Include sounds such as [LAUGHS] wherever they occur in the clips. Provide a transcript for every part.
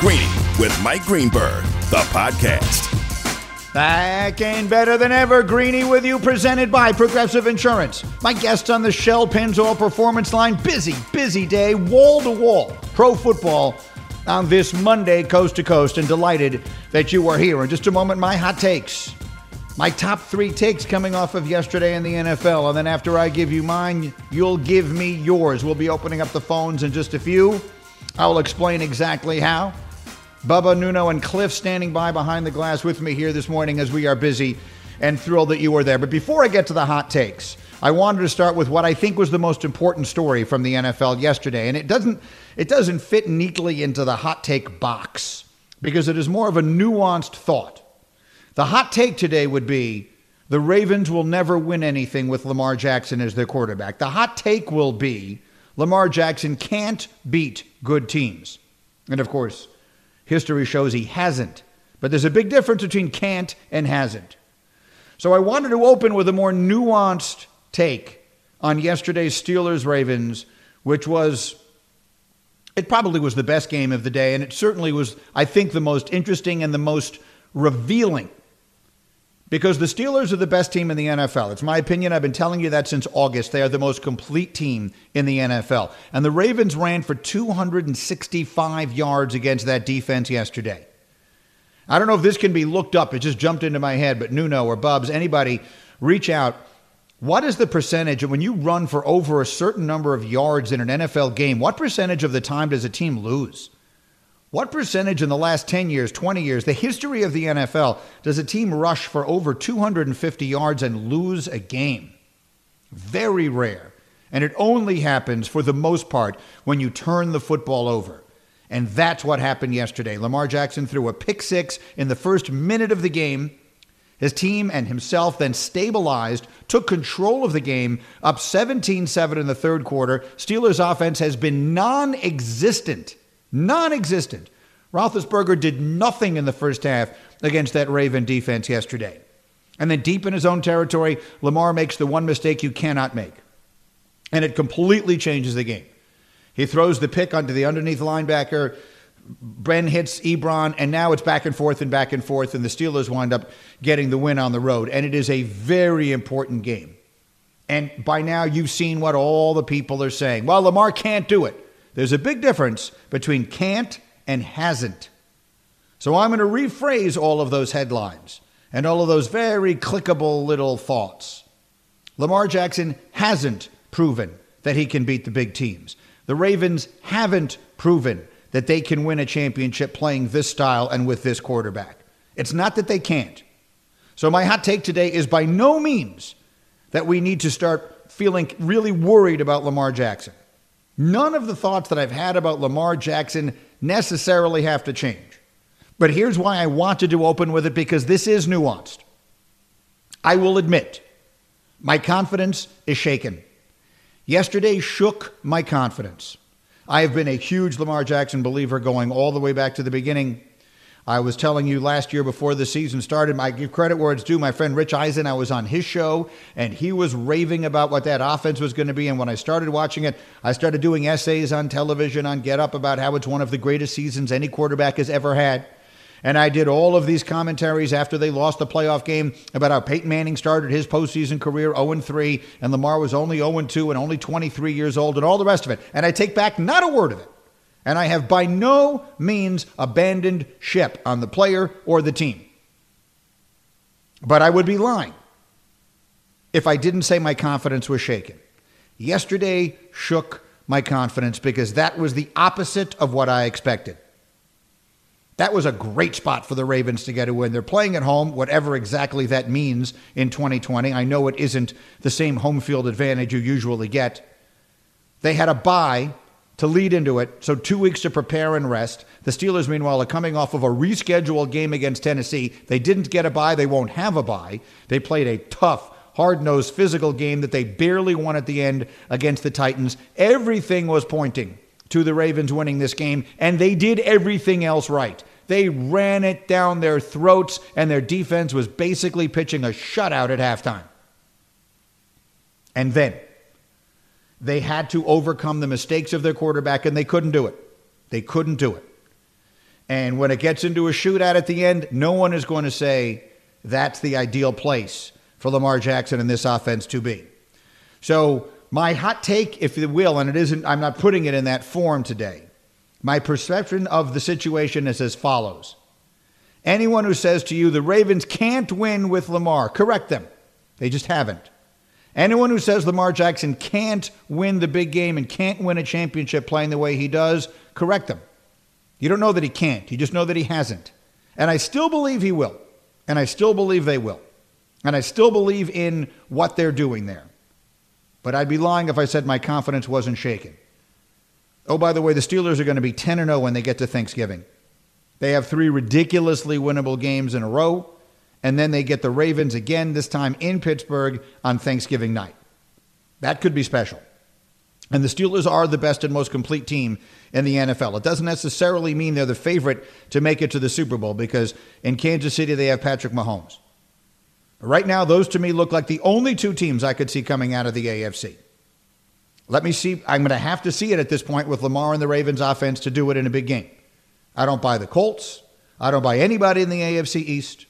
Greeny with Mike Greenberg, the podcast. Back and better than ever, Greeny with you, presented by Progressive Insurance. My guests on the Shell Pennzoil Performance Line, busy, busy day, wall to wall, pro football on this Monday, coast to coast, and delighted that you are here. In just a moment, my hot takes. My top three takes coming off of yesterday in the NFL. And then after I give you mine, you'll give me yours. We'll be opening up the phones in just a few. I will explain exactly how. Bubba, Nuno, and Cliff standing by behind the glass with me here this morning as we are busy and thrilled that you are there. But before I get to the hot takes, I wanted to start with what I think was the most important story from the NFL yesterday. And it doesn't it doesn't fit neatly into the hot take box because it is more of a nuanced thought. The hot take today would be the Ravens will never win anything with Lamar Jackson as their quarterback. The hot take will be Lamar Jackson can't beat good teams. And of course, History shows he hasn't. But there's a big difference between can't and hasn't. So I wanted to open with a more nuanced take on yesterday's Steelers Ravens, which was, it probably was the best game of the day. And it certainly was, I think, the most interesting and the most revealing because the Steelers are the best team in the NFL. It's my opinion. I've been telling you that since August. They are the most complete team in the NFL. And the Ravens ran for 265 yards against that defense yesterday. I don't know if this can be looked up. It just jumped into my head, but Nuno or Bubs, anybody, reach out. What is the percentage when you run for over a certain number of yards in an NFL game? What percentage of the time does a team lose? What percentage in the last 10 years, 20 years, the history of the NFL, does a team rush for over 250 yards and lose a game? Very rare. And it only happens, for the most part, when you turn the football over. And that's what happened yesterday. Lamar Jackson threw a pick six in the first minute of the game. His team and himself then stabilized, took control of the game, up 17 7 in the third quarter. Steelers' offense has been non existent non existent. Roethlisberger did nothing in the first half against that Raven defense yesterday. And then deep in his own territory, Lamar makes the one mistake you cannot make. And it completely changes the game. He throws the pick onto the underneath linebacker. Ben hits Ebron, and now it's back and forth and back and forth, and the Steelers wind up getting the win on the road. And it is a very important game. And by now, you've seen what all the people are saying. Well, Lamar can't do it. There's a big difference between can't and hasn't. So I'm going to rephrase all of those headlines and all of those very clickable little thoughts. Lamar Jackson hasn't proven that he can beat the big teams. The Ravens haven't proven that they can win a championship playing this style and with this quarterback. It's not that they can't. So, my hot take today is by no means that we need to start feeling really worried about Lamar Jackson. None of the thoughts that I've had about Lamar Jackson necessarily have to change. But here's why I wanted to open with it because this is nuanced. I will admit, my confidence is shaken. Yesterday shook my confidence. I have been a huge Lamar Jackson believer going all the way back to the beginning. I was telling you last year before the season started, I give credit where it's due. My friend Rich Eisen, I was on his show, and he was raving about what that offense was going to be. And when I started watching it, I started doing essays on television on Get Up about how it's one of the greatest seasons any quarterback has ever had. And I did all of these commentaries after they lost the playoff game about how Peyton Manning started his postseason career 0 3, and Lamar was only 0 2 and only 23 years old, and all the rest of it. And I take back not a word of it and I have by no means abandoned ship on the player or the team. But I would be lying if I didn't say my confidence was shaken. Yesterday shook my confidence because that was the opposite of what I expected. That was a great spot for the Ravens to get a win. They're playing at home, whatever exactly that means in 2020. I know it isn't the same home field advantage you usually get. They had a bye to lead into it. So, two weeks to prepare and rest. The Steelers, meanwhile, are coming off of a rescheduled game against Tennessee. They didn't get a bye. They won't have a bye. They played a tough, hard nosed, physical game that they barely won at the end against the Titans. Everything was pointing to the Ravens winning this game, and they did everything else right. They ran it down their throats, and their defense was basically pitching a shutout at halftime. And then, they had to overcome the mistakes of their quarterback, and they couldn't do it. They couldn't do it. And when it gets into a shootout at the end, no one is going to say that's the ideal place for Lamar Jackson and this offense to be. So, my hot take, if you will, and it isn't, I'm not putting it in that form today. My perception of the situation is as follows Anyone who says to you the Ravens can't win with Lamar, correct them. They just haven't. Anyone who says Lamar Jackson can't win the big game and can't win a championship playing the way he does, correct them. You don't know that he can't. You just know that he hasn't. And I still believe he will. And I still believe they will. And I still believe in what they're doing there. But I'd be lying if I said my confidence wasn't shaken. Oh, by the way, the Steelers are going to be 10 0 when they get to Thanksgiving. They have three ridiculously winnable games in a row, and then they get the Ravens again, this time in Pittsburgh on Thanksgiving night. That could be special. And the Steelers are the best and most complete team in the NFL. It doesn't necessarily mean they're the favorite to make it to the Super Bowl because in Kansas City they have Patrick Mahomes. Right now, those to me look like the only two teams I could see coming out of the AFC. Let me see. I'm going to have to see it at this point with Lamar and the Ravens offense to do it in a big game. I don't buy the Colts. I don't buy anybody in the AFC East.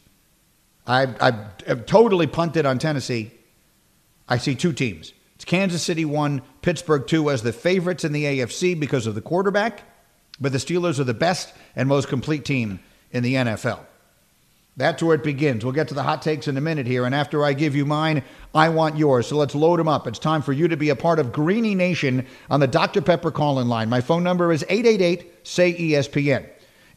I, I totally punted on Tennessee. I see two teams. It's Kansas City one, Pittsburgh two as the favorites in the AFC because of the quarterback, but the Steelers are the best and most complete team in the NFL. That's where it begins. We'll get to the hot takes in a minute here. And after I give you mine, I want yours. So let's load them up. It's time for you to be a part of Greeny Nation on the Dr. Pepper call in line. My phone number is 888 say ESPN.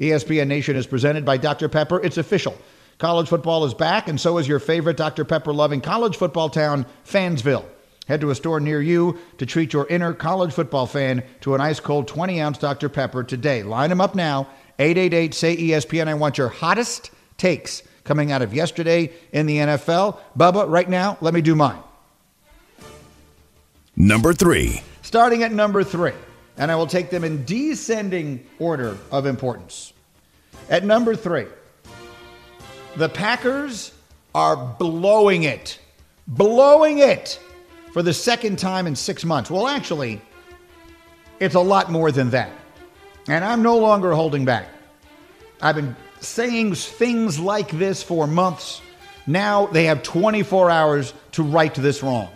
ESPN Nation is presented by Dr. Pepper. It's official. College football is back, and so is your favorite Dr. Pepper loving college football town, Fansville. Head to a store near you to treat your inner college football fan to an ice cold 20 ounce Dr. Pepper today. Line them up now. 888 say ESPN. I want your hottest takes coming out of yesterday in the NFL. Bubba, right now, let me do mine. Number three. Starting at number three and I will take them in descending order of importance. At number three, the Packers are blowing it, blowing it for the second time in six months. Well, actually, it's a lot more than that. And I'm no longer holding back. I've been saying things like this for months. Now they have 24 hours to right this wrong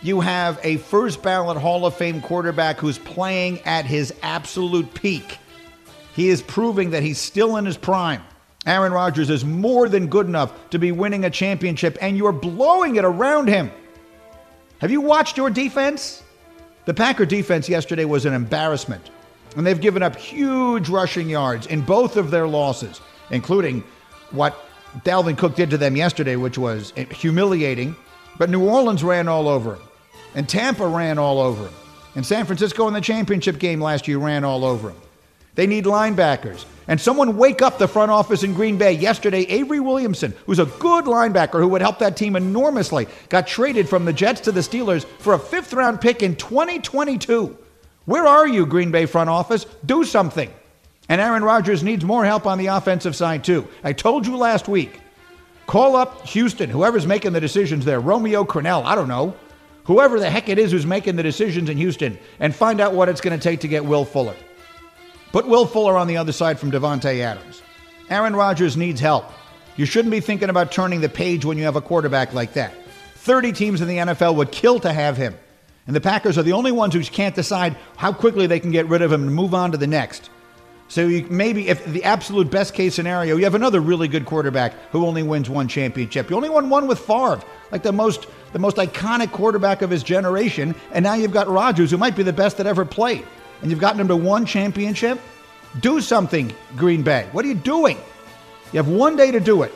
you have a first ballot Hall of Fame quarterback who's playing at his absolute peak. He is proving that he's still in his prime. Aaron Rodgers is more than good enough to be winning a championship, and you're blowing it around him. Have you watched your defense? The Packer defense yesterday was an embarrassment, and they've given up huge rushing yards in both of their losses, including what Dalvin Cook did to them yesterday, which was humiliating. But New Orleans ran all over him. And Tampa ran all over him. And San Francisco in the championship game last year ran all over him. They need linebackers. And someone wake up the front office in Green Bay. Yesterday, Avery Williamson, who's a good linebacker who would help that team enormously, got traded from the Jets to the Steelers for a fifth round pick in 2022. Where are you, Green Bay front office? Do something. And Aaron Rodgers needs more help on the offensive side, too. I told you last week. Call up Houston, whoever's making the decisions there, Romeo Crennel, I don't know whoever the heck it is who's making the decisions in Houston, and find out what it's going to take to get Will Fuller. Put Will Fuller on the other side from Davante Adams. Aaron Rodgers needs help. You shouldn't be thinking about turning the page when you have a quarterback like that. 30 teams in the NFL would kill to have him. And the Packers are the only ones who can't decide how quickly they can get rid of him and move on to the next. So you, maybe if the absolute best case scenario, you have another really good quarterback who only wins one championship. You only won one with Favre, like the most the most iconic quarterback of his generation, and now you've got Rodgers, who might be the best that ever played, and you've gotten him to one championship. Do something, Green Bay. What are you doing? You have one day to do it.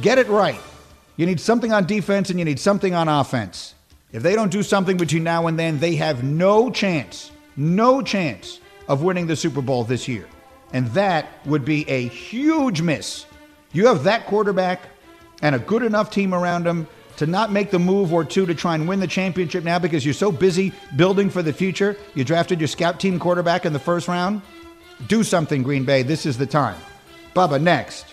Get it right. You need something on defense and you need something on offense. If they don't do something between now and then, they have no chance, no chance of winning the Super Bowl this year. And that would be a huge miss. You have that quarterback and a good enough team around him to not make the move or two to try and win the championship now because you're so busy building for the future. You drafted your scout team quarterback in the first round. Do something, Green Bay. This is the time. Bubba, next.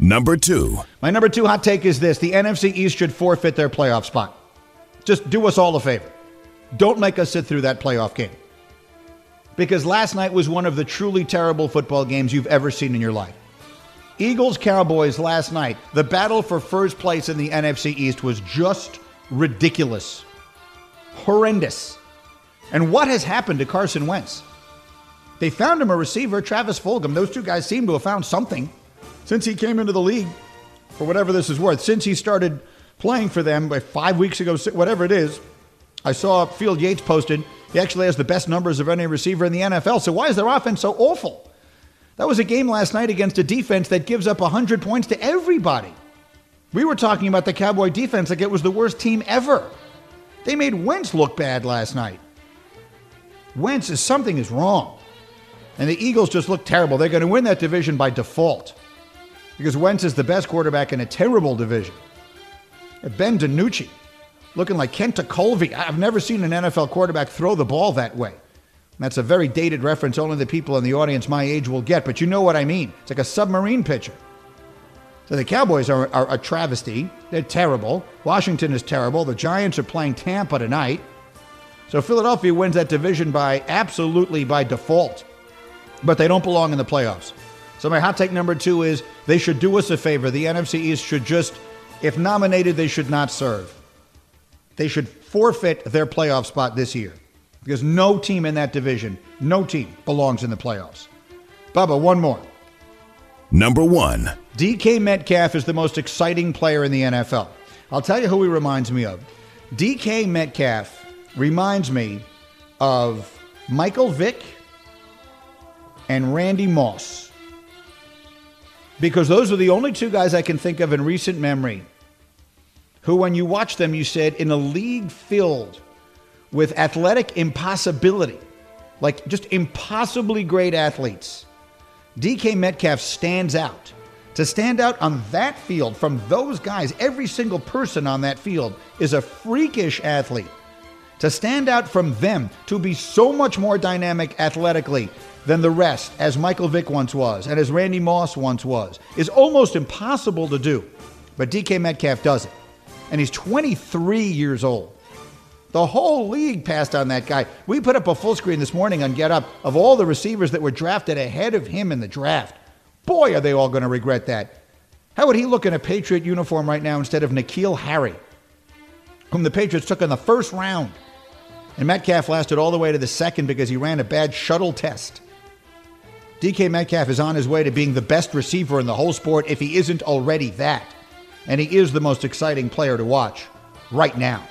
Number two. My number two hot take is this the NFC East should forfeit their playoff spot. Just do us all a favor. Don't make us sit through that playoff game because last night was one of the truly terrible football games you've ever seen in your life. Eagles Cowboys last night, the battle for first place in the NFC East was just ridiculous, horrendous. And what has happened to Carson Wentz? They found him a receiver, Travis Fulgham. Those two guys seem to have found something since he came into the league, for whatever this is worth. Since he started playing for them five weeks ago, whatever it is, I saw Field Yates posted. He actually has the best numbers of any receiver in the NFL. So why is their offense so awful? That was a game last night against a defense that gives up 100 points to everybody. We were talking about the Cowboy defense like it was the worst team ever. They made Wentz look bad last night. Wentz is something is wrong. And the Eagles just look terrible. They're going to win that division by default because Wentz is the best quarterback in a terrible division. Ben DiNucci looking like Kent Tekulve. I've never seen an NFL quarterback throw the ball that way. That's a very dated reference only the people in the audience my age will get, but you know what I mean. It's like a submarine pitcher. So the Cowboys are, are a travesty. They're terrible. Washington is terrible. The Giants are playing Tampa tonight. So Philadelphia wins that division by absolutely by default. But they don't belong in the playoffs. So my hot take number two is they should do us a favor. The NFC East should just, if nominated, they should not serve. They should forfeit their playoff spot this year because no team in that division, no team belongs in the playoffs. Bubba, one more. Number one. DK Metcalf is the most exciting player in the NFL. I'll tell you who he reminds me of. DK Metcalf reminds me of Michael Vick and Randy Moss. Because those are the only two guys I can think of in recent memory who, when you watch them, you said, in a league filled with athletic impossibility, like just impossibly great athletes, DK Metcalf stands out. To stand out on that field from those guys, every single person on that field is a freakish athlete. To stand out from them, to be so much more dynamic athletically than the rest, as Michael Vick once was and as Randy Moss once was, is almost impossible to do. But DK Metcalf does it. And he's 23 years old. The whole league passed on that guy. We put up a full screen this morning on Get Up of all the receivers that were drafted ahead of him in the draft. Boy, are they all going to regret that. How would he look in a Patriot uniform right now instead of N'Keal Harry, whom the Patriots took in the first round? And Metcalf lasted all the way to the second because he ran a bad shuttle test. DK Metcalf is on his way to being the best receiver in the whole sport if he isn't already that. And he is the most exciting player to watch right now.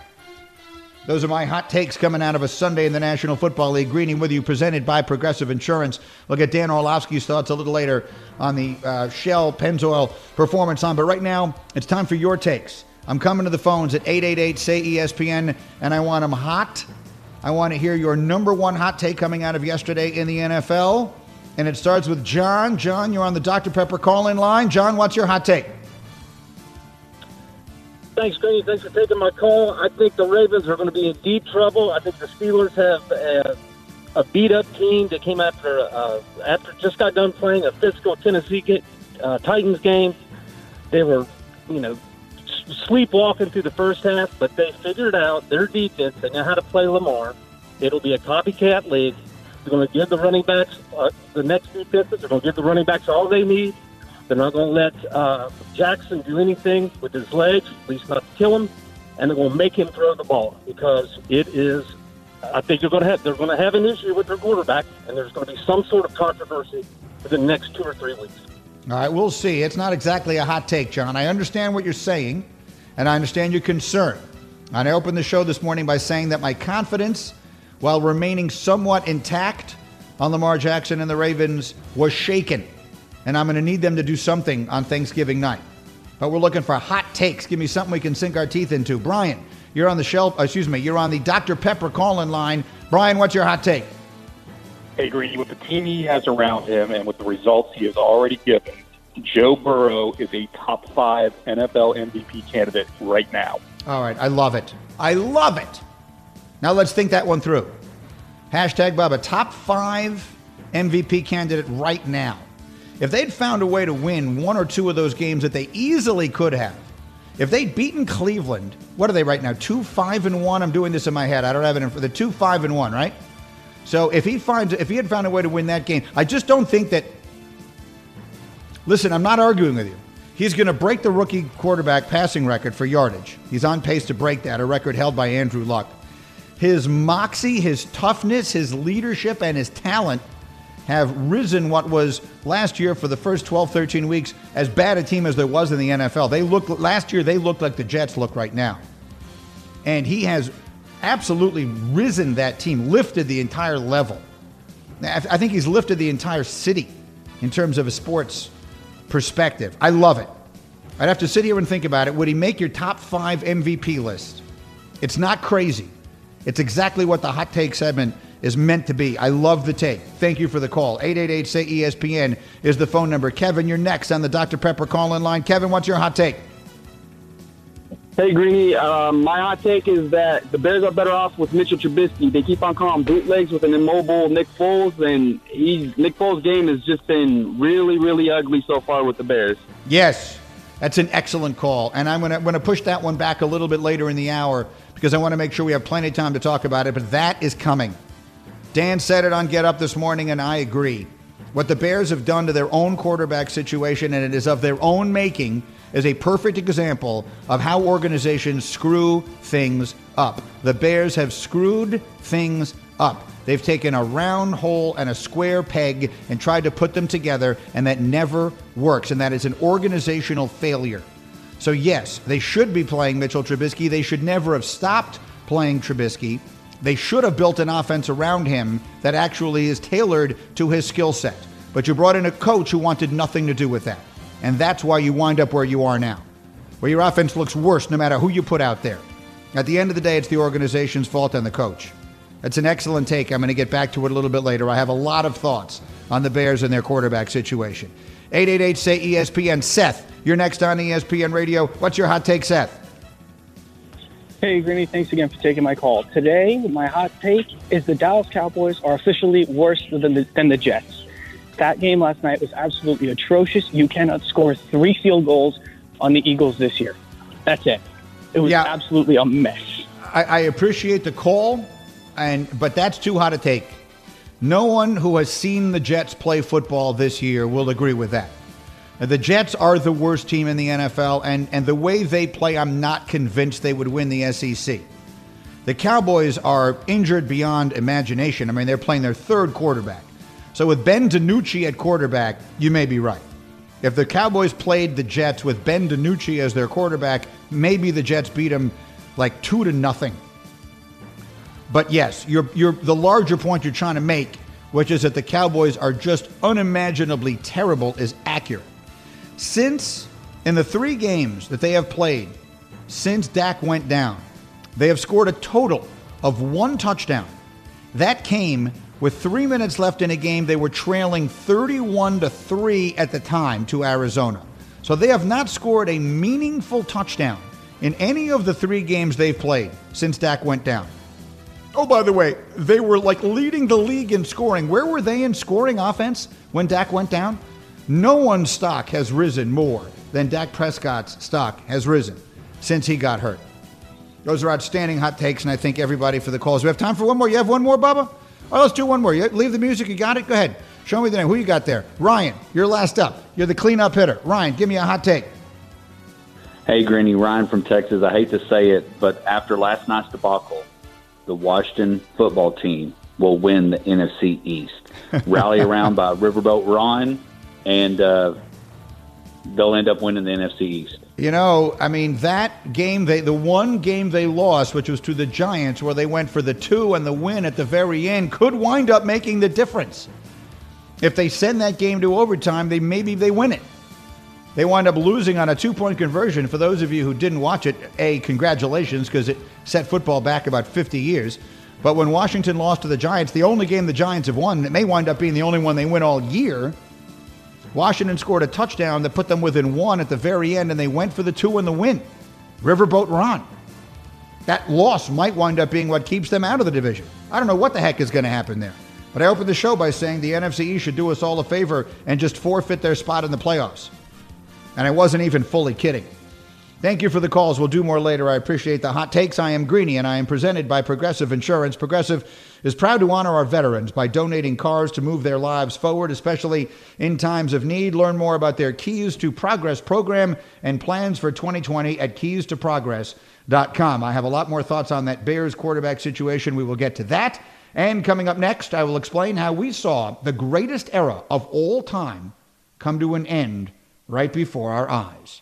Those are my hot takes coming out of a Sunday in the National Football League. Greeny with you, presented by Progressive Insurance. We'll get Dan Orlovsky's thoughts a little later on the uh, Shell Pennzoil Performance on. But right now, it's time for your takes. I'm coming to the phones at 888 say ESPN, and I want them hot. I want to hear your number one hot take coming out of yesterday in the NFL. And it starts with John. John, you're on the Dr. Pepper call in line. John, what's your hot take? Thanks, Greeny. Thanks for taking my call. I think the Ravens are going to be in deep trouble. I think the Steelers have a, a beat up team that came after uh, after just got done playing a physical Tennessee uh, Titans game. They were, you know, sleepwalking through the first half, but they figured out their defense. They know how to play Lamar. It'll be a copycat league. They're going to give the running backs uh, the next defenses. They're going to give the running backs all they need. They're not going to let uh, Jackson do anything with his legs, at least not to kill him, and they're going to make him throw the ball because it is. I think they're going to have they're going to have an issue with their quarterback, and there's going to be some sort of controversy for the next two or three weeks. All right, we'll see. It's not exactly a hot take, John. I understand what you're saying, and I understand your concern. And I opened the show this morning by saying that my confidence, while remaining somewhat intact on Lamar Jackson and the Ravens, was shaken and I'm going to need them to do something on Thanksgiving night. But we're looking for hot takes. Give me something we can sink our teeth into. Brian, you're on the shelf. Uh, excuse me, you're on the Dr. Pepper call-in line. Brian, what's your hot take? Hey, Greeny, with the team he has around him and with the results he has already given, Joe Burrow is a top five NFL MVP candidate right now. All right, I love it. I love it. Now let's think that one through. Hashtag Bubba, top five MVP candidate right now. If they'd found a way to win one or two of those games that they easily could have, if they'd beaten Cleveland, what are they right now? Two five and one. I'm doing this in my head. I don't have it in for the two five and one, right? So if he finds if he had found a way to win that game, I just don't think that Listen, I'm not arguing with you. He's going to break the rookie quarterback passing record for yardage. He's on pace to break that, a record held by Andrew Luck. His moxie, his toughness, his leadership, and his talent have risen what was last year for the first 12, 13 weeks as bad a team as there was in the NFL. They looked last year they looked like the Jets look right now. And he has absolutely risen that team, lifted the entire level. I think he's lifted the entire city in terms of a sports perspective. I love it. I'd have to sit here and think about it. Would he make your top five MVP list? It's not crazy. It's exactly what the hot take segment is meant to be. I love the take. Thank you for the call. 888 say ESPN is the phone number. Kevin, you're next on the Dr. Pepper call in line. Kevin, what's your hot take? Hey, Greeny. Um, my hot take is that the Bears are better off with Mitchell Trubisky. They keep on calling bootlegs with an immobile Nick Foles, and he's Nick Foles' game has just been really, really ugly so far with the Bears. Yes, that's an excellent call, and I'm going to push that one back a little bit later in the hour because I want to make sure we have plenty of time to talk about it. But that is coming. Dan said it on Get Up this morning, and I agree. What the Bears have done to their own quarterback situation, and it is of their own making is a perfect example of how organizations screw things up. The Bears have screwed things up. They've taken a round hole and a square peg and tried to put them together, and that never works. And that is an organizational failure. So, yes, they should be playing Mitchell Trubisky. They should never have stopped playing Trubisky. They should have built an offense around him that actually is tailored to his skill set. But you brought in a coach who wanted nothing to do with that. And that's why you wind up where you are now, where your offense looks worse no matter who you put out there. At the end of the day, it's the organization's fault and the coach. That's an excellent take. I'm going to get back to it a little bit later. I have a lot of thoughts on the Bears and their quarterback situation. 888 say ESPN. Seth, you're next on ESPN Radio. What's your hot take, Seth? Hey, Greeny, thanks again for taking my call. Today, my hot take is the Dallas Cowboys are officially worse than the, than the Jets. That game last night was absolutely atrocious. You cannot score three field goals on the Eagles this year. That's it. It was yeah, absolutely a mess. I, I appreciate the call, and but that's too hot to take. No one who has seen the Jets play football this year will agree with that. The Jets are the worst team in the NFL, and, and the way they play, I'm not convinced they would win the SEC. The Cowboys are injured beyond imagination. I mean, they're playing their third quarterback. So with Ben DiNucci at quarterback, you may be right. If the Cowboys played the Jets with Ben DiNucci as their quarterback, maybe the Jets beat them like two to nothing. But yes, you're, you're, the larger point you're trying to make, which is that the Cowboys are just unimaginably terrible, is accurate. Since in the three games that they have played since Dak went down, they have scored a total of one touchdown. That came with three minutes left in a game, they were trailing 31 to 3 at the time to Arizona. So they have not scored a meaningful touchdown in any of the three games they've played since Dak went down. Oh, by the way, they were like leading the league in scoring. Where were they in scoring offense when Dak went down? No one's stock has risen more than Dak Prescott's stock has risen since he got hurt. Those are outstanding hot takes, and I thank everybody for the calls. We have time for one more. You have one more, Bubba? All right, let's do one more. You leave the music. You got it? Go ahead. Show me the name. Who you got there? Ryan, you're last up. You're the cleanup hitter. Ryan, give me a hot take. Hey, Granny, Ryan from Texas. I hate to say it, but after last night's debacle, the Washington football team will win the NFC East. [LAUGHS] Rally around by Riverboat Ron, and uh, they'll end up winning the NFC East. You know, I mean, that game, they the one game they lost, which was to the Giants, where they went for the two and the win at the very end, could wind up making the difference. If they send that game to overtime, they maybe they win it. They wind up losing on a two-point conversion. For those of you who didn't watch it, a congratulations because it set football back about 50 years. But when Washington lost to the Giants, the only game the Giants have won, it may wind up being the only one they win all year Washington scored a touchdown that put them within one at the very end, and they went for the two and the win. Riverboat Ron. That loss might wind up being what keeps them out of the division. I don't know what the heck is going to happen there. But I opened the show by saying the NFC East should do us all a favor and just forfeit their spot in the playoffs. And I wasn't even fully kidding. Thank you for the calls. We'll do more later. I appreciate the hot takes. I am Greeny, and I am presented by Progressive Insurance. Progressive is proud to honor our veterans by donating cars to move their lives forward, especially in times of need. Learn more about their Keys to Progress program and plans for 2020 at keystoprogress.com. I have a lot more thoughts on that Bears quarterback situation. We will get to that. And coming up next, I will explain how we saw the greatest era of all time come to an end right before our eyes.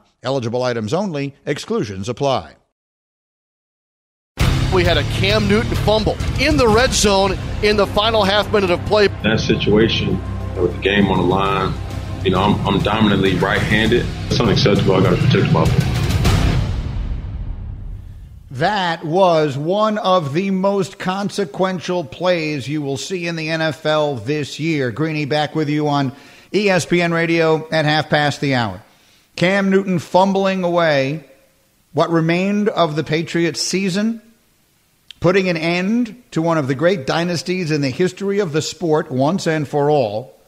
Eligible items only, exclusions apply. We had a Cam Newton fumble in the red zone in the final half minute of play. That situation with the game on the line, you know, I'm, I'm dominantly right handed. It's unacceptable. I got to protect my That was one of the most consequential plays you will see in the NFL this year. Greeny back with you on ESPN Radio at half past the hour. Cam Newton fumbling away what remained of the Patriots season, putting an end to one of the great dynasties in the history of the sport once and for all,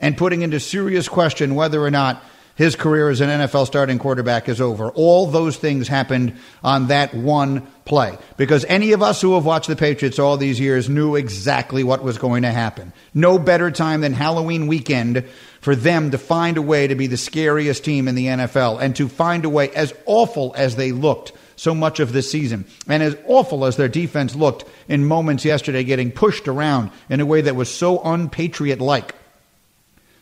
and putting into serious question whether or not his career as an NFL starting quarterback is over. All those things happened on that one play because any of us who have watched the Patriots all these years knew exactly what was going to happen. No better time than Halloween weekend for them to find a way to be the scariest team in the NFL and to find a way, as awful as they looked so much of this season, and as awful as their defense looked in moments yesterday, getting pushed around in a way that was so unpatriot like,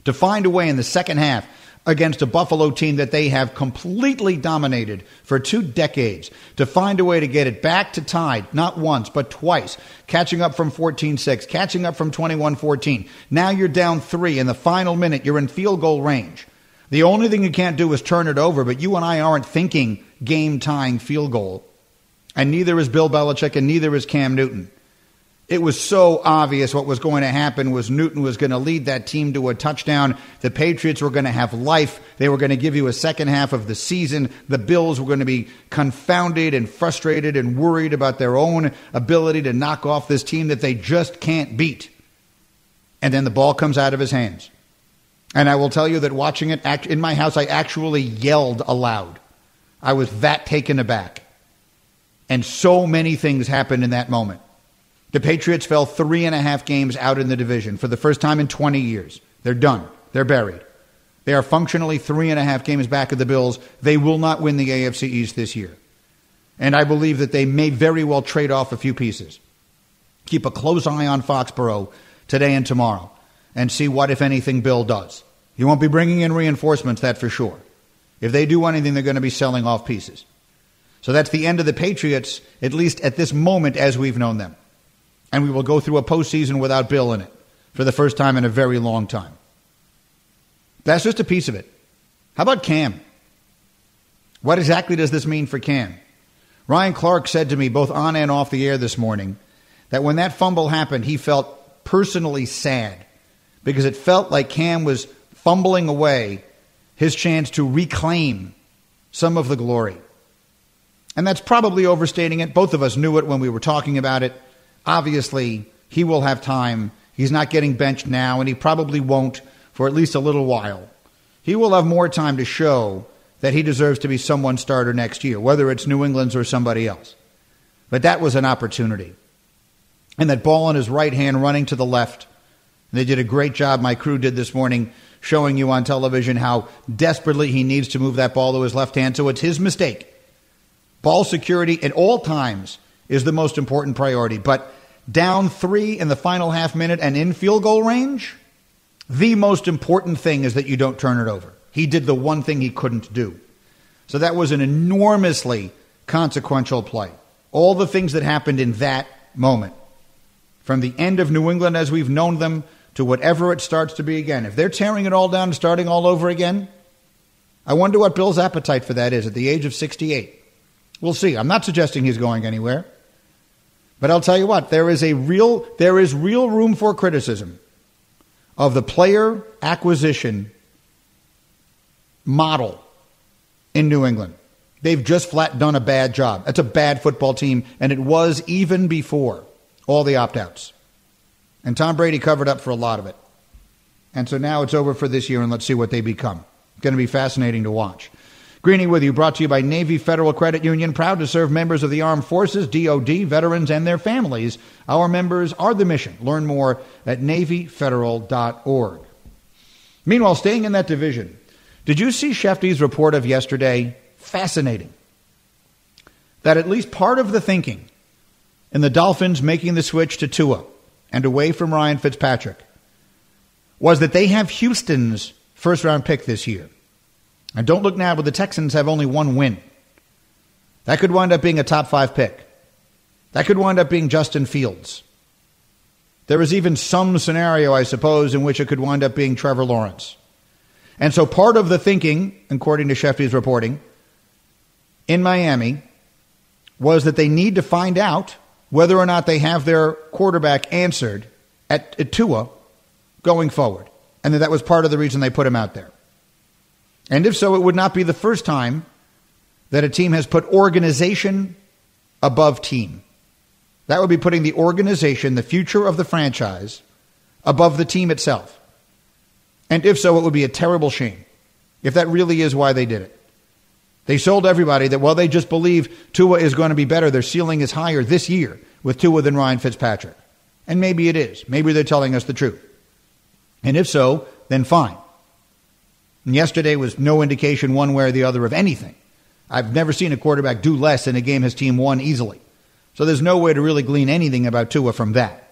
to find a way in the second half against a Buffalo team that they have completely dominated for two decades to find a way to get it back to tied, not once, but twice, catching up from 14 6, catching up from 21 14. Now you're down three in the final minute, you're in field goal range. The only thing you can't do is turn it over, but you and I aren't thinking game tying field goal. And neither is Bill Belichick and neither is Cam Newton it was so obvious what was going to happen was Newton was going to lead that team to a touchdown. The Patriots were going to have life. They were going to give you a second half of the season. The Bills were going to be confounded and frustrated and worried about their own ability to knock off this team that they just can't beat. And then the ball comes out of his hands. And I will tell you that watching it in my house, I actually yelled aloud. I was that taken aback. And so many things happened in that moment. The Patriots fell three and a half games out in the division for the first time in 20 years. They're done. They're buried. They are functionally three and a half games back of the Bills. They will not win the AFC East this year. And I believe that they may very well trade off a few pieces. Keep a close eye on Foxborough today and tomorrow and see what, if anything, Bill does. He won't be bringing in reinforcements, that for sure. If they do anything, they're going to be selling off pieces. So that's the end of the Patriots, at least at this moment as we've known them and we will go through a postseason without Bill in it for the first time in a very long time. That's just a piece of it. How about Cam? What exactly does this mean for Cam? Ryan Clark said to me both on and off the air this morning that when that fumble happened, he felt personally sad because it felt like Cam was fumbling away his chance to reclaim some of the glory. And that's probably overstating it. Both of us knew it when we were talking about it. Obviously, he will have time. He's not getting benched now, and he probably won't for at least a little while. He will have more time to show that he deserves to be someone's starter next year, whether it's New England's or somebody else. But that was an opportunity. And that ball in his right hand running to the left. They did a great job, my crew did this morning, showing you on television how desperately he needs to move that ball to his left hand. So it's his mistake. Ball security at all times is the most important priority. But down three in the final half minute and in field goal range, the most important thing is that you don't turn it over. He did the one thing he couldn't do. So that was an enormously consequential play. All the things that happened in that moment, from the end of New England as we've known them to whatever it starts to be again. If they're tearing it all down and starting all over again, I wonder what Bill's appetite for that is at the age of 68. We'll see. I'm not suggesting he's going anywhere. But I'll tell you what, there is a real there is real room for criticism of the player acquisition model in New England. They've just flat done a bad job. It's a bad football team, and it was even before all the opt outs. And Tom Brady covered up for a lot of it. And so now it's over for this year, and let's see what they become. It's going to be fascinating to watch. Greeny with you, brought to you by Navy Federal Credit Union, proud to serve members of the armed forces, DoD, veterans, and their families. Our members are the mission. Learn more at NavyFederal.org. Meanwhile, staying in that division, did you see Shefty's report of yesterday? Fascinating. That at least part of the thinking in the Dolphins making the switch to Tua and away from Ryan Fitzpatrick was that they have Houston's first round pick this year. And don't look now, but the Texans have only one win. That could wind up being a top five pick. That could wind up being Justin Fields. There is even some scenario, I suppose, in which it could wind up being Trevor Lawrence. And so part of the thinking, according to Shefty's reporting, in Miami was that they need to find out whether or not they have their quarterback answered at, at Tua going forward. And that that was part of the reason they put him out there. And if so, it would not be the first time that a team has put organization above team. That would be putting the organization, the future of the franchise, above the team itself. And if so, it would be a terrible shame if that really is why they did it. They sold everybody that, well, they just believe Tua is going to be better. Their ceiling is higher this year with Tua than Ryan Fitzpatrick. And maybe it is. Maybe they're telling us the truth. And if so, then fine. And yesterday was no indication one way or the other of anything. I've never seen a quarterback do less in a game his team won easily. So there's no way to really glean anything about Tua from that.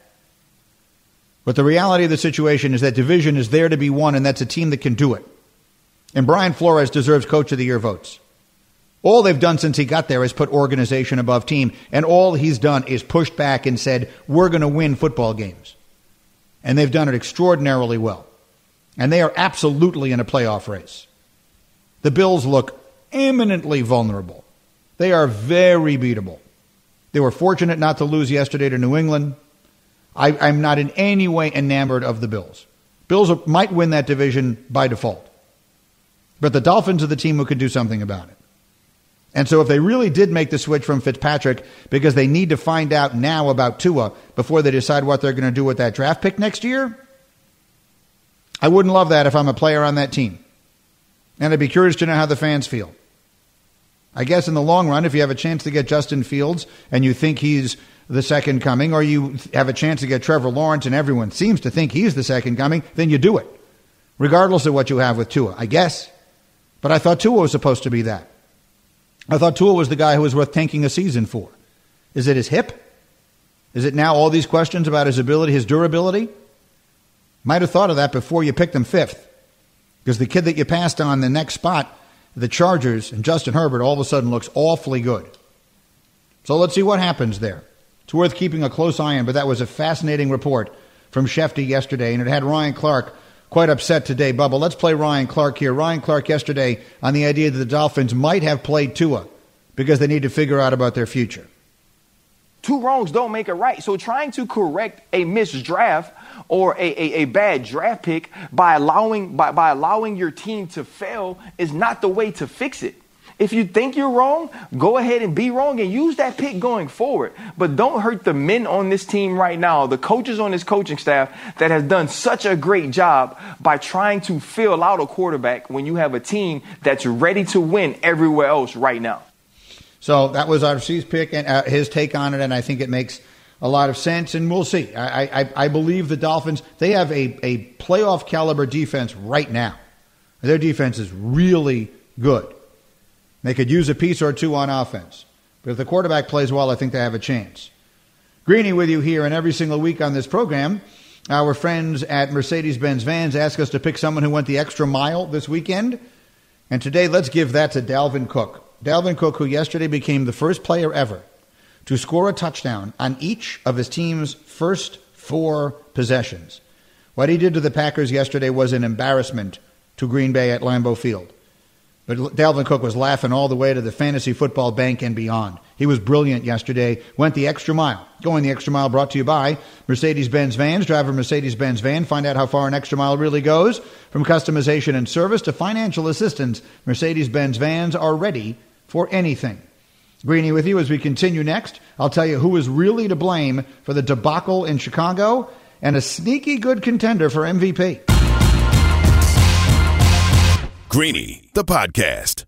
But the reality of the situation is that division is there to be won, and that's a team that can do it. And Brian Flores deserves Coach of the Year votes. All they've done since he got there is put organization above team, and all he's done is pushed back and said, We're going to win football games. And they've done it extraordinarily well and they are absolutely in a playoff race. The Bills look eminently vulnerable. They are very beatable. They were fortunate not to lose yesterday to New England. I, am not in any way enamored of the Bills. Bills might win that division by default. But the Dolphins are the team who can do something about it. And so if they really did make the switch from Fitzpatrick because they need to find out now about Tua before they decide what they're going to do with that draft pick next year, I wouldn't love that if I'm a player on that team. And I'd be curious to know how the fans feel. I guess in the long run, if you have a chance to get Justin Fields and you think he's the second coming, or you have a chance to get Trevor Lawrence and everyone seems to think he's the second coming, then you do it, regardless of what you have with Tua, I guess. But I thought Tua was supposed to be that. I thought Tua was the guy who was worth tanking a season for. Is it his hip? Is it now all these questions about his ability, his durability? Might have thought of that before you picked him fifth. Because the kid that you passed on the next spot, the Chargers and Justin Herbert, all of a sudden looks awfully good. So let's see what happens there. It's worth keeping a close eye on, but that was a fascinating report from Shefty yesterday, and it had Ryan Clark quite upset today. Bubba, let's play Ryan Clark here. Ryan Clark yesterday on the idea that the Dolphins might have played Tua because they need to figure out about their future. Two wrongs don't make a right. So trying to correct a missed draft or a, a, a, bad draft pick by allowing by, by allowing your team to fail is not the way to fix it. If you think you're wrong, go ahead and be wrong and use that pick going forward. But don't hurt the men on this team right now, the coaches on this coaching staff that has done such a great job by trying to fill out a quarterback when you have a team that's ready to win everywhere else right now. So that was RC's pick and uh, his take on it, and I think it makes a lot of sense, and we'll see. I, I, I believe the Dolphins, they have a, a playoff caliber defense right now. Their defense is really good. They could use a piece or two on offense. But if the quarterback plays well, I think they have a chance. Greeny with you here and every single week on this program. Our friends at Mercedes Benz Vans ask us to pick someone who went the extra mile this weekend. And today, let's give that to Dalvin Cook. Dalvin Cook, who yesterday became the first player ever to score a touchdown on each of his team's first four possessions. What he did to the Packers yesterday was an embarrassment to Green Bay at Lambeau Field. But Dalvin Cook was laughing all the way to the fantasy football bank and beyond. He was brilliant yesterday, went the extra mile. Going the extra mile brought to you by Mercedes Benz Vans. Driver Mercedes Benz van. Find out how far an extra mile really goes. From customization and service to financial assistance, Mercedes Benz Vans are ready for anything. Greeny with you as we continue next. I'll tell you who is really to blame for the debacle in Chicago and a sneaky good contender for MVP. Greeny, the podcast.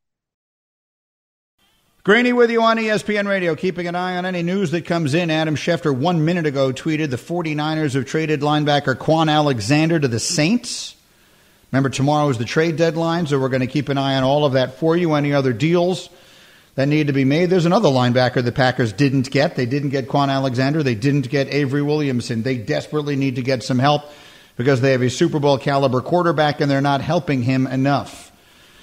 Greeny with you on ESPN Radio, keeping an eye on any news that comes in. Adam Schefter one minute ago tweeted the 49ers have traded linebacker Kwon Alexander to the Saints. Remember, tomorrow is the trade deadline, so we're going to keep an eye on all of that for you. Any other deals that need to be made? There's another linebacker the Packers didn't get. They didn't get Kwon Alexander. They didn't get Avery Williamson. They desperately need to get some help because they have a Super Bowl caliber quarterback and they're not helping him enough.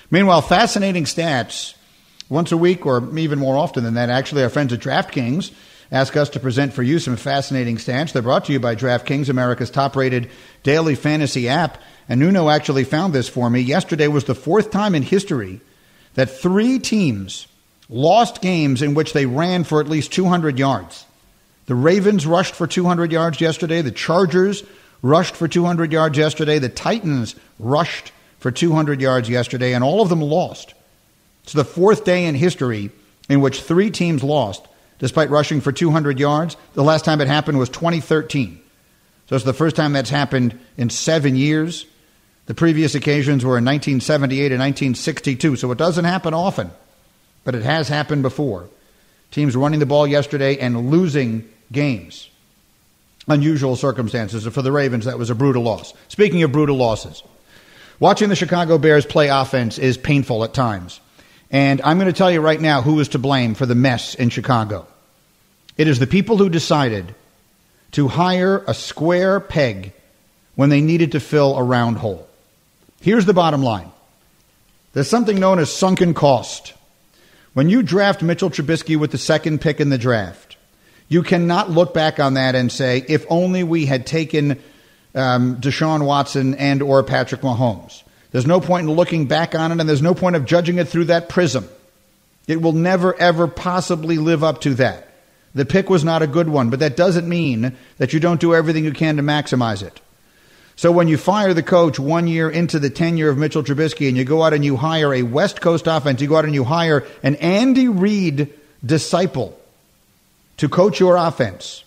Meanwhile, fascinating stats once a week or even more often than that. Actually, our friends at DraftKings ask us to present for you some fascinating stats. They're brought to you by DraftKings, America's top rated daily fantasy app. And Nuno actually found this for me. Yesterday was the fourth time in history that three teams lost games in which they ran for at least 200 yards. The Ravens rushed for 200 yards yesterday. The Chargers rushed for 200 yards yesterday. The Titans rushed for 200 yards yesterday, and all of them lost. It's the fourth day in history in which three teams lost despite rushing for 200 yards. The last time it happened was 2013. So it's the first time that's happened in seven years. The previous occasions were in 1978 and 1962, so it doesn't happen often, but it has happened before. Teams running the ball yesterday and losing games. Unusual circumstances. For the Ravens, that was a brutal loss. Speaking of brutal losses, watching the Chicago Bears play offense is painful at times. And I'm going to tell you right now who is to blame for the mess in Chicago. It is the people who decided to hire a square peg when they needed to fill a round hole. Here's the bottom line there's something known as sunken cost. When you draft Mitchell Trubisky with the second pick in the draft, you cannot look back on that and say, if only we had taken um, Deshaun Watson and or Patrick Mahomes. There's no point in looking back on it, and there's no point of judging it through that prism. It will never, ever possibly live up to that. The pick was not a good one, but that doesn't mean that you don't do everything you can to maximize it. So when you fire the coach one year into the tenure of Mitchell Trubisky and you go out and you hire a West Coast offense, you go out and you hire an Andy Reid disciple to coach your offense.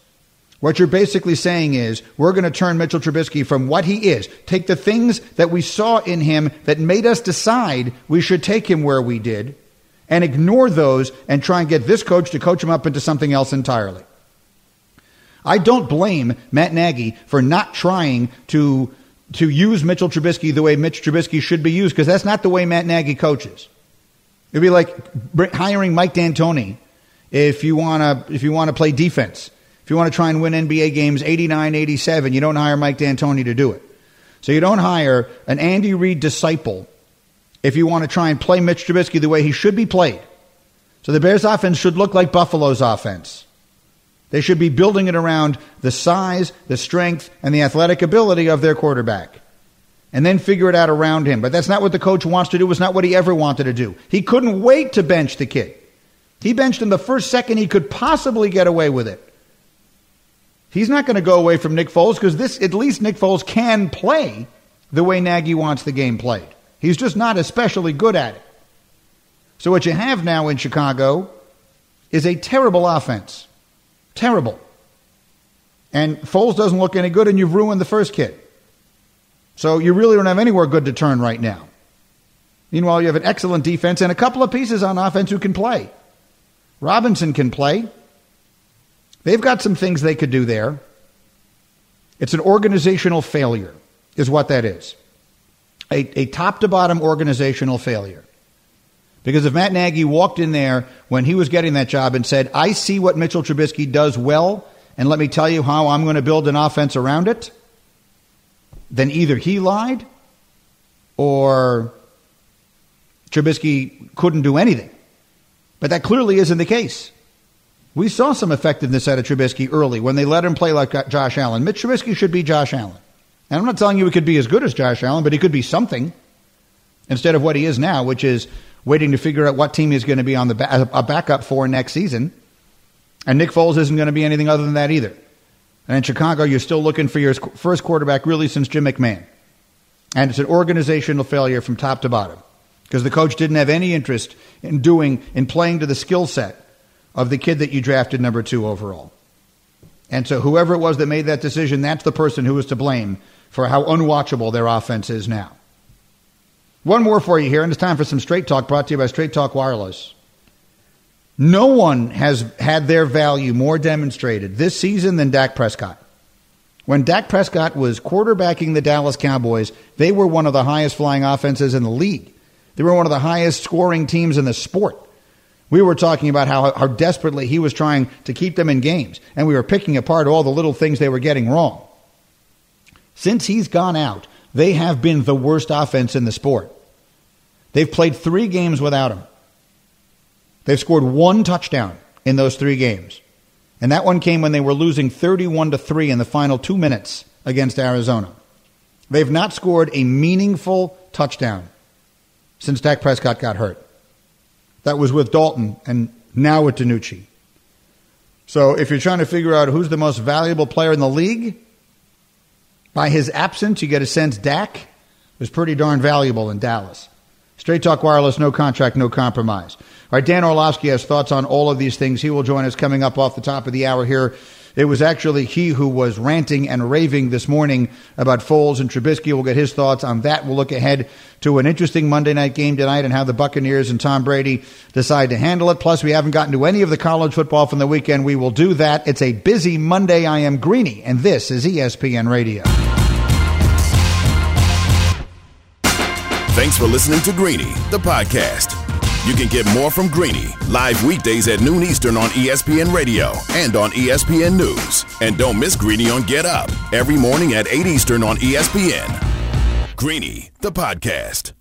What you're basically saying is, we're going to turn Mitchell Trubisky from what he is, take the things that we saw in him that made us decide we should take him where we did, and ignore those and try and get this coach to coach him up into something else entirely. I don't blame Matt Nagy for not trying to to use Mitchell Trubisky the way Mitch Trubisky should be used because that's not the way Matt Nagy coaches. It'd be like hiring Mike D'Antoni if you want to if you want to play defense. You want to try and win NBA games 89, 87, you don't hire Mike D'Antoni to do it. So you don't hire an Andy Reid disciple if you want to try and play Mitch Trubisky the way he should be played. So the Bears offense should look like Buffalo's offense. They should be building it around the size, the strength, and the athletic ability of their quarterback. And then figure it out around him. But that's not what the coach wants to do. It's not what he ever wanted to do. He couldn't wait to bench the kid. He benched him the first second he could possibly get away with it. He's not going to go away from Nick Foles because this, at least Nick Foles can play the way Nagy wants the game played. He's just not especially good at it. So what you have now in Chicago is a terrible offense. Terrible. And Foles doesn't look any good, and you've ruined the first kid. So you really don't have anywhere good to turn right now. Meanwhile, you have an excellent defense and a couple of pieces on offense who can play. Robinson can play. They've got some things they could do there. It's an organizational failure, is what that is a, a top to bottom organizational failure. Because if Matt Nagy walked in there when he was getting that job and said, I see what Mitchell Trubisky does well, and let me tell you how I'm going to build an offense around it, then either he lied or Trubisky couldn't do anything. But that clearly isn't the case. We saw some effectiveness out of Trubisky early when they let him play like Josh Allen. Mitch Trubisky should be Josh Allen. And I'm not telling you he could be as good as Josh Allen, but he could be something instead of what he is now, which is waiting to figure out what team he's going to be on the ba- a backup for next season. And Nick Foles isn't going to be anything other than that either. And in Chicago, you're still looking for your first quarterback really since Jim McMahon. And it's an organizational failure from top to bottom because the coach didn't have any interest in doing, in playing to the skill set of the kid that you drafted number two overall. And so whoever it was that made that decision, that's the person who is to blame for how unwatchable their offense is now. One more for you here, and it's time for some Straight Talk brought to you by Straight Talk Wireless. No one has had their value more demonstrated this season than Dak Prescott. When Dak Prescott was quarterbacking the Dallas Cowboys, they were one of the highest flying offenses in the league. They were one of the highest scoring teams in the sport. We were talking about how, how desperately he was trying to keep them in games, and we were picking apart all the little things they were getting wrong. Since he's gone out, they have been the worst offense in the sport. They've played three games without him. They've scored one touchdown in those three games. And that one came when they were losing 31 to 3 in the final two minutes against Arizona. They've not scored a meaningful touchdown since Dak Prescott got hurt. That was with Dalton and now with DiNucci. So if you're trying to figure out who's the most valuable player in the league, by his absence, you get a sense Dak was pretty darn valuable in Dallas. Straight Talk Wireless, no contract, no compromise. All right, Dan Orlovsky has thoughts on all of these things. He will join us coming up off the top of the hour here. It was actually he who was ranting and raving this morning about Foles and Trubisky. We'll get his thoughts on that. We'll look ahead to an interesting Monday night game tonight and how the Buccaneers and Tom Brady decide to handle it. Plus, we haven't gotten to any of the college football from the weekend. We will do that. It's a busy Monday. I am Greeny, and this is ESPN Radio. Thanks for listening to Greeny, the podcast. You can get more from Greeny live weekdays at noon Eastern on ESPN Radio and on ESPN News. And don't miss Greeny on Get Up every morning at 8 Eastern on ESPN. Greeny, the podcast.